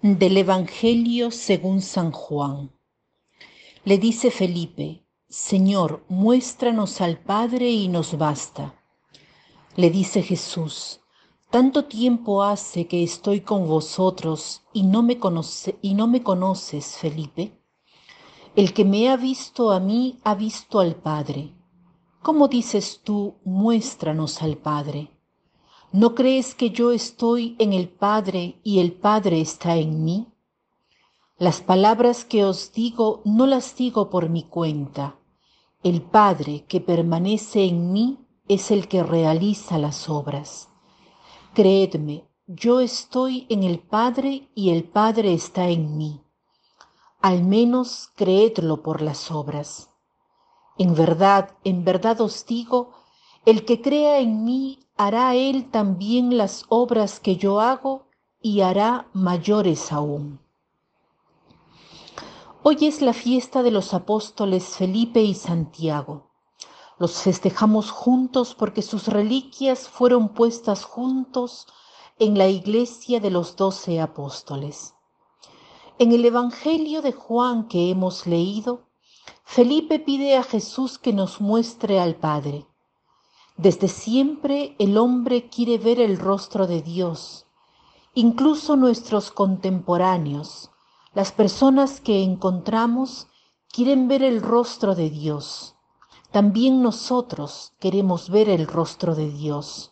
Del Evangelio según San Juan. Le dice Felipe, Señor, muéstranos al Padre y nos basta. Le dice Jesús, tanto tiempo hace que estoy con vosotros y no me, conoces, Felipe. El que me ha visto a mí ha visto al Padre. ¿Cómo dices tú, muéstranos al Padre? ¿No crees que yo estoy en el Padre y el Padre está en mí? Las palabras que os digo no las digo por mi cuenta. El Padre que permanece en mí es el que realiza las obras. Creedme, yo estoy en el Padre y el Padre está en mí. Al menos creedlo por las obras. En verdad, en verdad os digo, el que crea en mí hará él también las obras que yo hago y hará mayores aún. Hoy es la fiesta de los apóstoles Felipe y Santiago. Los festejamos juntos porque sus reliquias fueron puestas juntos en la iglesia de los doce apóstoles. En el Evangelio de Juan que hemos leído, Felipe pide a Jesús que nos muestre al Padre. Desde siempre el hombre quiere ver el rostro de Dios. Incluso nuestros contemporáneos, las personas que encontramos, quieren ver el rostro de Dios. También nosotros queremos ver el rostro de Dios.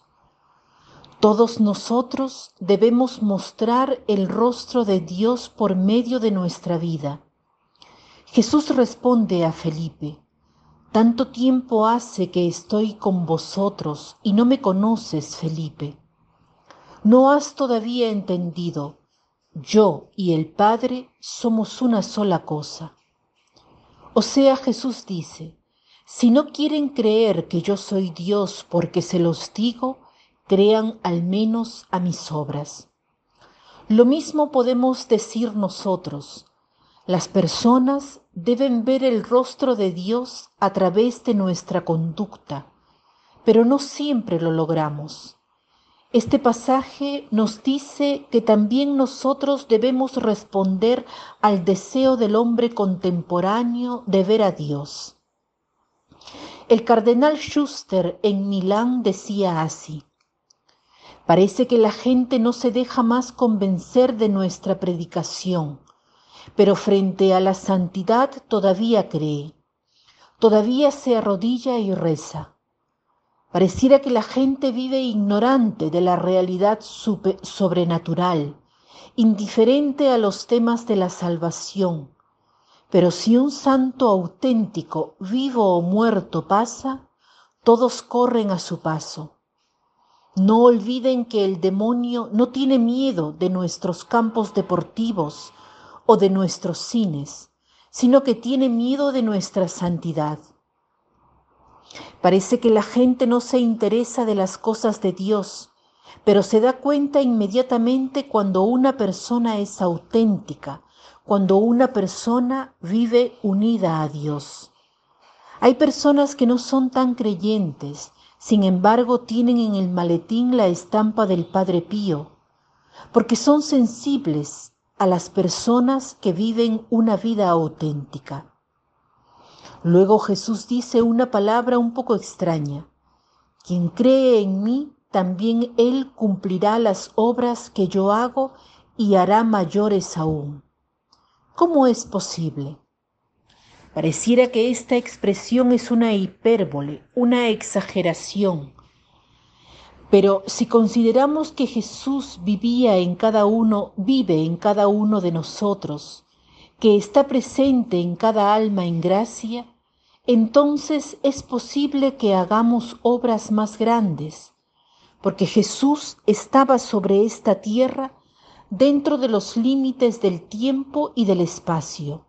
Todos nosotros debemos mostrar el rostro de Dios por medio de nuestra vida. Jesús responde a Felipe, tanto tiempo hace que estoy con vosotros y no me conoces, Felipe. No has todavía entendido. Yo y el Padre somos una sola cosa. O sea, Jesús dice, si no quieren creer que yo soy Dios porque se los digo, crean al menos a mis obras. Lo mismo podemos decir nosotros. Las personas deben ver el rostro de Dios a través de nuestra conducta, pero no siempre lo logramos. Este pasaje nos dice que también nosotros debemos responder al deseo del hombre contemporáneo de ver a Dios. El cardenal Schuster en Milán decía así, Parece que la gente no se deja más convencer de nuestra predicación pero frente a la santidad todavía cree, todavía se arrodilla y reza. Pareciera que la gente vive ignorante de la realidad sobrenatural, indiferente a los temas de la salvación. Pero si un santo auténtico, vivo o muerto, pasa, todos corren a su paso. No olviden que el demonio no tiene miedo de nuestros campos deportivos, o de nuestros cines, sino que tiene miedo de nuestra santidad. Parece que la gente no se interesa de las cosas de Dios, pero se da cuenta inmediatamente cuando una persona es auténtica, cuando una persona vive unida a Dios. Hay personas que no son tan creyentes, sin embargo tienen en el maletín la estampa del Padre Pío, porque son sensibles a las personas que viven una vida auténtica. Luego Jesús dice una palabra un poco extraña. Quien cree en mí, también él cumplirá las obras que yo hago y hará mayores aún. ¿Cómo es posible? Pareciera que esta expresión es una hipérbole, una exageración, pero si consideramos que Jesús vivía en cada uno, vive en cada uno de nosotros, que está presente en cada alma en gracia, entonces es posible que hagamos obras más grandes, porque Jesús estaba sobre esta tierra dentro de los límites del tiempo y del espacio.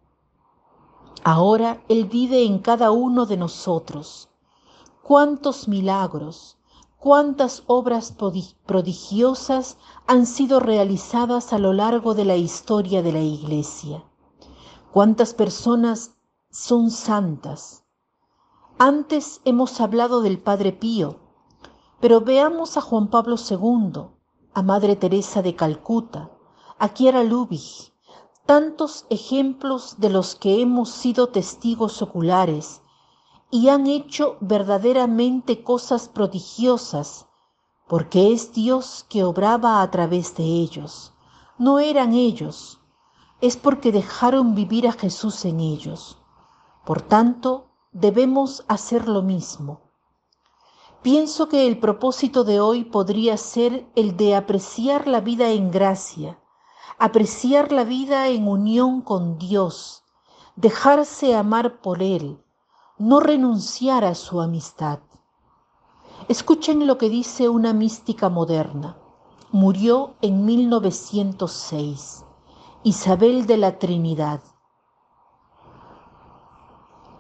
Ahora Él vive en cada uno de nosotros. ¿Cuántos milagros? Cuántas obras prodigiosas han sido realizadas a lo largo de la historia de la Iglesia. Cuántas personas son santas. Antes hemos hablado del Padre Pío, pero veamos a Juan Pablo II, a Madre Teresa de Calcuta, a Kiara Lubich, tantos ejemplos de los que hemos sido testigos oculares y han hecho verdaderamente cosas prodigiosas, porque es Dios que obraba a través de ellos. No eran ellos, es porque dejaron vivir a Jesús en ellos. Por tanto, debemos hacer lo mismo. Pienso que el propósito de hoy podría ser el de apreciar la vida en gracia, apreciar la vida en unión con Dios, dejarse amar por Él, no renunciar a su amistad. Escuchen lo que dice una mística moderna. Murió en 1906, Isabel de la Trinidad.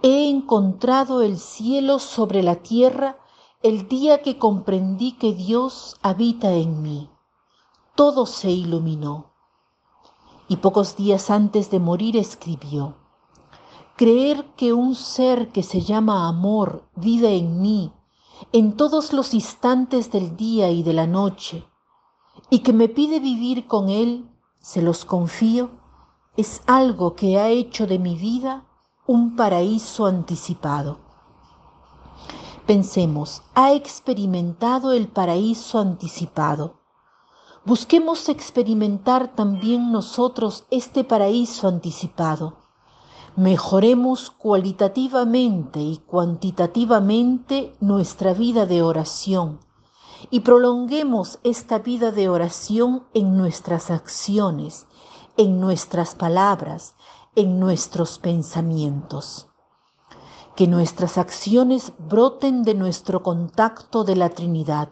He encontrado el cielo sobre la tierra el día que comprendí que Dios habita en mí. Todo se iluminó y pocos días antes de morir escribió, Creer que un ser que se llama amor vive en mí en todos los instantes del día y de la noche, y que me pide vivir con él, se los confío, es algo que ha hecho de mi vida un paraíso anticipado. Pensemos, ha experimentado el paraíso anticipado Busquemos experimentar también nosotros este paraíso anticipado. Mejoremos cualitativamente y cuantitativamente nuestra vida de oración y prolonguemos esta vida de oración en nuestras acciones, en nuestras palabras, en nuestros pensamientos. Que nuestras acciones broten de nuestro contacto de la Trinidad.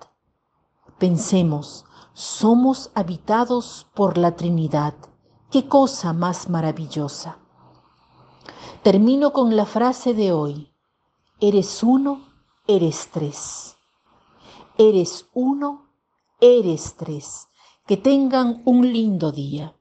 Pensemos, somos habitados por la Trinidad. Qué cosa más maravillosa. Termino con la frase de hoy. Eres uno, eres tres. Eres uno, eres tres. Que tengan un lindo día.